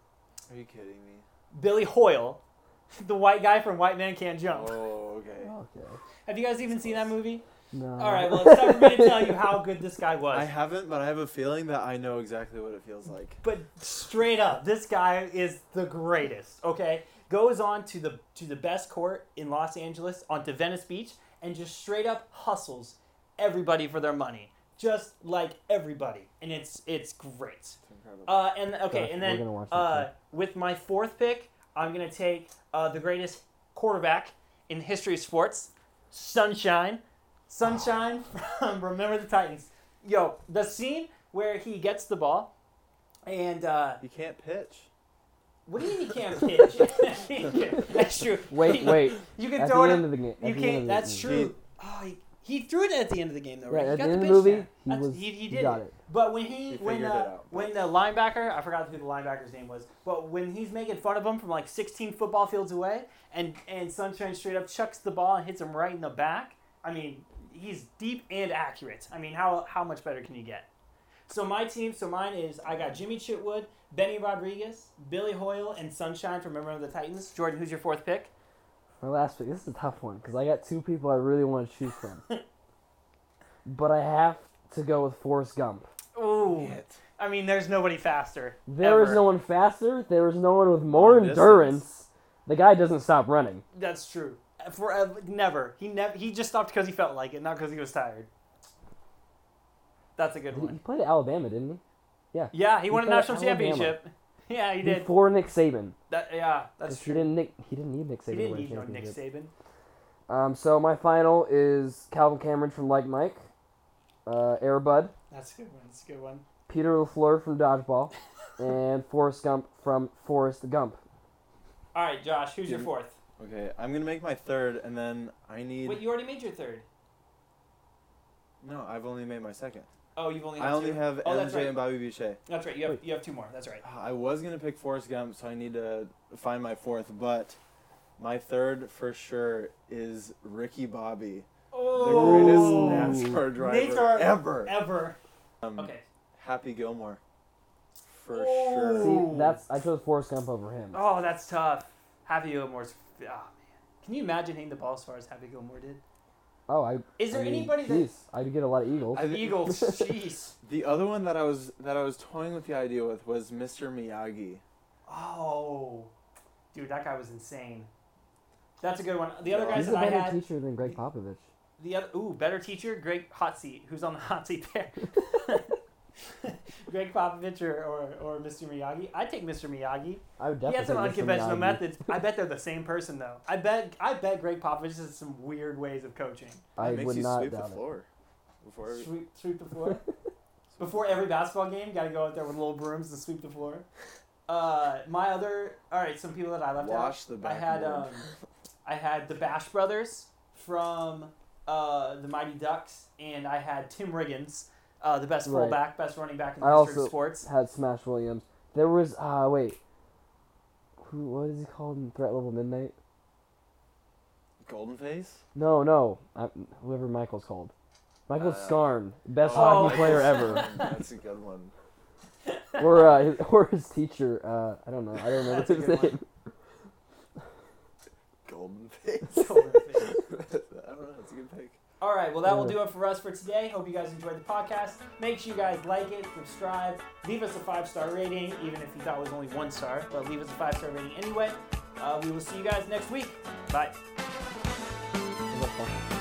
S2: Are you kidding me?
S1: Billy Hoyle, the white guy from White Man Can't Jump.
S2: Oh, okay.
S3: okay.
S1: Have you guys even seen that movie?
S3: No.
S1: All right, well, it's time for me to tell you how good this guy was.
S2: I haven't, but I have a feeling that I know exactly what it feels like.
S1: but straight up, this guy is the greatest. Okay, goes on to the to the best court in Los Angeles, onto Venice Beach, and just straight up hustles everybody for their money, just like everybody, and it's it's great.
S2: It's incredible.
S1: Uh, and okay,
S3: Gosh,
S1: and then
S3: gonna watch that
S1: uh, with my fourth pick, I'm gonna take uh, the greatest quarterback in the history of sports, Sunshine. Sunshine from Remember the Titans. Yo, the scene where he gets the ball, and uh,
S2: you can't pitch.
S1: what do you mean he can't pitch? that's true.
S3: Wait, wait.
S1: You can
S3: At the
S1: throw it.
S3: end of the game.
S1: you can't. That's true. Oh, he, he threw it at the end of the game, though,
S3: Yeah,
S1: right? he
S3: at
S1: got
S3: the end of
S1: pitch
S3: the movie,
S1: there.
S3: he
S1: That's-
S3: was
S1: he, he
S3: he
S1: did
S3: got
S1: it.
S3: it.
S1: But when he,
S2: He
S1: when
S2: figured
S1: the when the linebacker, I forgot who the linebacker's name was, but when he's making fun of him from like 16 football fields away, and and Sunshine straight up chucks the ball and hits him right in the back. I mean, he's deep and accurate. I mean, how how much better can you get? So my team, so mine is I got Jimmy Chitwood, Benny Rodriguez, Billy Hoyle, and Sunshine from Remember the Titans. Jordan, who's your fourth pick?
S3: My last pick. This is a tough one because I got two people I really want to choose from. but I have to go with Forrest Gump.
S1: Ooh,
S2: It.
S1: I mean, there's nobody faster.
S3: There is
S1: ever.
S3: no one faster. There is no one with more endurance. The guy doesn't stop running.
S1: That's true. Forever, never. He never. He just stopped because he felt like it, not because he was tired. That's a good
S3: He,
S1: one.
S3: he played at Alabama, didn't he?
S1: Yeah, he,
S3: He
S1: won a national championship. Yeah, he did.
S3: Before Nick Saban.
S1: That, yeah, that's
S3: 'Cause he
S1: true.
S3: didn't. Nick, he didn't need Nick Saban.
S1: He
S3: to
S1: didn't
S3: win a
S1: need no Nick
S3: championship.
S1: Saban.
S3: Um, so my final is Calvin Cameron from Like Mike, uh, Airbud,
S1: That's a good one. That's a good one.
S3: Peter LaFleur from Dodgeball, and Forrest Gump from Forrest Gump.
S1: All right, Josh, who's your fourth?
S2: Okay, I'm gonna make my third, and then I need.
S1: Wait, you already made your third.
S2: No, I've only made my second.
S1: Oh, you've only.
S2: I only
S1: two?
S2: have
S1: Oh,
S2: MJ
S1: right.
S2: and Bobby Boucher.
S1: That's right. You have
S3: Wait.
S1: you have two more. That's right.
S2: I was gonna pick Forrest Gump, so I need to find my fourth. But my third for sure is Ricky Bobby, the
S1: Oh,
S2: greatest NASCAR driver
S1: NASCAR
S2: ever.
S1: ever.
S2: Um,
S1: Okay.
S2: Happy Gilmore, for
S1: Oh.
S2: sure.
S3: See, that's I chose Forrest Gump over him.
S1: Oh, that's tough. Happy Gilmore's. Oh man, can you imagine hitting the ball as far as Happy Gilmore did?
S3: Oh, I.
S1: Is there
S3: I mean,
S1: anybody
S3: geez, I'd get a lot of Eagles.
S2: I
S1: Eagles? Jeez.
S2: The other one that I was that I was toying with the idea with was Mr. Miyagi.
S1: Oh, dude, that guy was insane. That's a good one. The other
S2: Yeah.
S1: guys
S3: He's a
S1: that I
S3: better
S1: had,
S3: teacher than Gregg Popovich.
S1: the other ooh, better teacher, Gregg Hot Seat. Who's on the hot seat there? Gregg Popovich or, or, or Mr. Miyagi? I'd take Mr. Miyagi.
S3: I would
S1: He
S3: definitely.
S1: had some
S3: take
S1: unconventional
S3: Miyagi.
S1: methods. I bet they're the same person though. I bet I bet Gregg Popovich has some weird ways of coaching.
S3: I
S2: It makes
S3: would
S2: you
S3: not
S2: sweep the
S3: it.
S2: floor before. every-
S1: Sweep, sweep the floor. Before every basketball game, got to go out there with little brooms and sweep the floor. Uh, my other, all right, some people that I left
S2: Wash the
S1: out. I had um. I had the Bash brothers from uh, the Mighty Ducks, and I had Tim Riggins, uh, the best
S3: Right.
S1: fullback, best running back in the
S3: I
S1: history
S3: also-
S1: of sports.
S3: Had Smash Williams. There was uh wait. Who what is he called in Threat Level Midnight?
S2: Golden Face.
S3: No, no. I, whoever Michael's called. Michael
S2: Uh,
S3: Scarn, best
S1: Oh,
S3: hockey player ever.
S2: That's a good one.
S3: or uh, his, or his teacher. Uh, I don't know. I don't remember
S1: That's a
S3: his
S1: good
S3: name.
S2: Golden Face.
S1: Golden Face.
S2: I don't know. That's a good pick.
S1: All right, well, that will do it for us for today. Hope you guys enjoyed the podcast. Make sure you guys like it, subscribe, leave us a five star rating, even if you thought it was only one star, but leave us a five star rating anyway. Uh, we will see you guys next week. Bye.
S3: Was that fun?